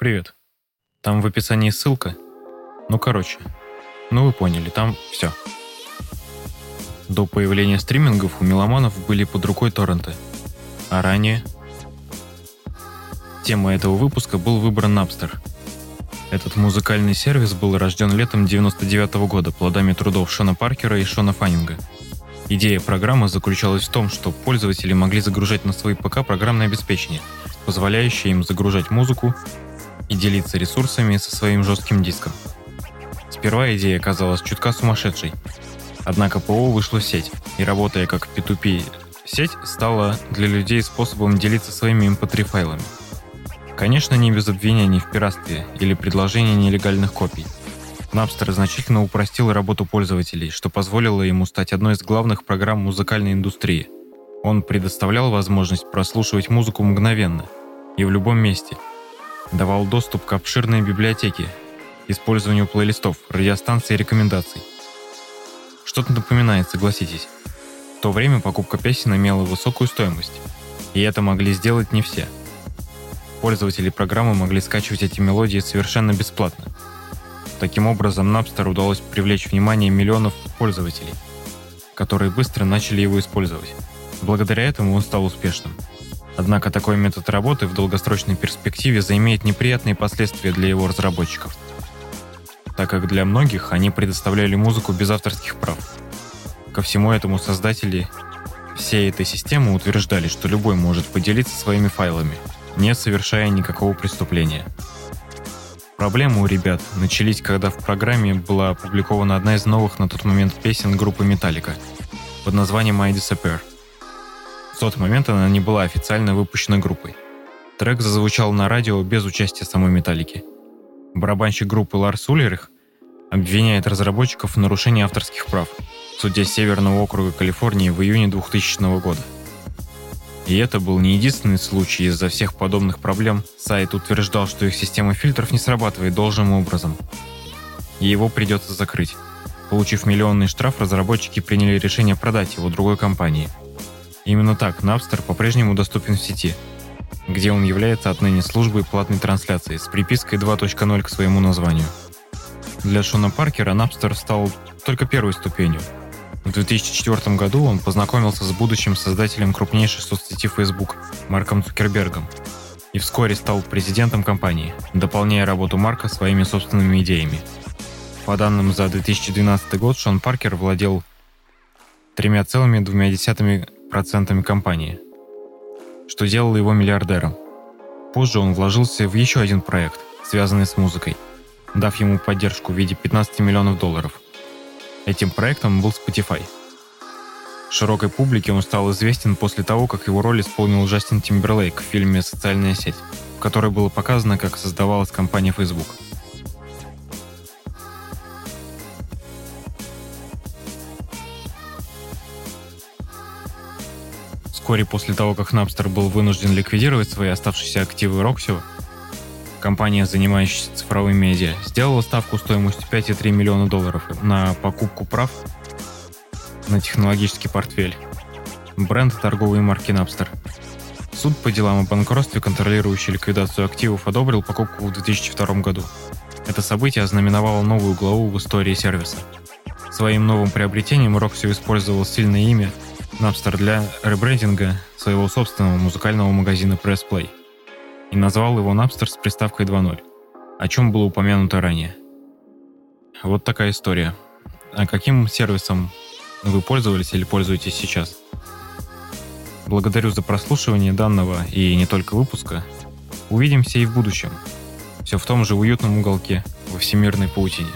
Привет. Там в описании ссылка. Ну, короче. Ну, вы поняли, там все. До появления стримингов у меломанов были под рукой торренты. А ранее... Тема этого выпуска был выбран Napster. Этот музыкальный сервис был рожден летом 99 года плодами трудов Шона Паркера и Шона Фаннинга. Идея программы заключалась в том, что пользователи могли загружать на свои ПК программное обеспечение, позволяющее им загружать музыку и делиться ресурсами со своим жестким диском. Сперва идея казалась чутка сумасшедшей, однако ПО вышло в сеть, и работая как P2P сеть стала для людей способом делиться своими MP3 файлами. Конечно, не без обвинений в пиратстве или предложения нелегальных копий. Napster значительно упростил работу пользователей, что позволило ему стать одной из главных программ музыкальной индустрии. Он предоставлял возможность прослушивать музыку мгновенно и в любом месте. Давал доступ к обширной библиотеке, использованию плейлистов, радиостанций и рекомендаций. Что-то напоминает, согласитесь. В то время покупка песен имела высокую стоимость, и это могли сделать не все. Пользователи программы могли скачивать эти мелодии совершенно бесплатно. Таким образом, Napster удалось привлечь внимание миллионов пользователей, которые быстро начали его использовать. Благодаря этому он стал успешным. Однако такой метод работы в долгосрочной перспективе заимеет неприятные последствия для его разработчиков, так как для многих они предоставляли музыку без авторских прав. Ко всему этому создатели всей этой системы утверждали, что любой может поделиться своими файлами, не совершая никакого преступления. Проблемы у ребят начались, когда в программе была опубликована одна из новых на тот момент песен группы Metallica под названием I Disappear. В тот момент она не была официально выпущена группой. Трек зазвучал на радио без участия самой Металлики. Барабанщик группы Ларс Уллерих обвиняет разработчиков в нарушении авторских прав – суде Северного округа Калифорнии в июне 2000 года. И это был не единственный случай из-за всех подобных проблем. Сайт утверждал, что их система фильтров не срабатывает должным образом. И его придется закрыть. Получив миллионный штраф, разработчики приняли решение продать его другой компании. Именно так Napster по-прежнему доступен в сети, где он является отныне службой платной трансляции с припиской 2.0 к своему названию. Для Шона Паркера Napster стал только первой ступенью – в 2004 году он познакомился с будущим создателем крупнейшей соцсети Facebook Марком Цукербергом и вскоре стал президентом компании, дополняя работу Марка своими собственными идеями. По данным за 2012 год, Шон Паркер владел 3,2% компании, что делало его миллиардером. Позже он вложился в еще один проект, связанный с музыкой, дав ему поддержку в виде 15 миллионов долларов – Этим проектом был Spotify. Широкой публике он стал известен после того, как его роль исполнил Джастин Тимберлейк в фильме «Социальная сеть», в которой было показано, как создавалась компания Facebook. Вскоре после того, как Napster был вынужден ликвидировать свои оставшиеся активы Roxio, компания, занимающаяся цифровыми медиа, сделала ставку стоимостью 5,3 миллиона долларов на покупку прав на технологический портфель. Бренд торговой марки Napster. Суд по делам о банкротстве, контролирующий ликвидацию активов, одобрил покупку в 2002 году. Это событие ознаменовало новую главу в истории сервиса. Своим новым приобретением Roxy использовал сильное имя Napster для ребрендинга своего собственного музыкального магазина Press Play – и назвал его Napster с приставкой 2.0, о чем было упомянуто ранее. Вот такая история. А каким сервисом вы пользовались или пользуетесь сейчас? Благодарю за прослушивание данного и не только выпуска. Увидимся и в будущем. Все в том же уютном уголке во всемирной паутине.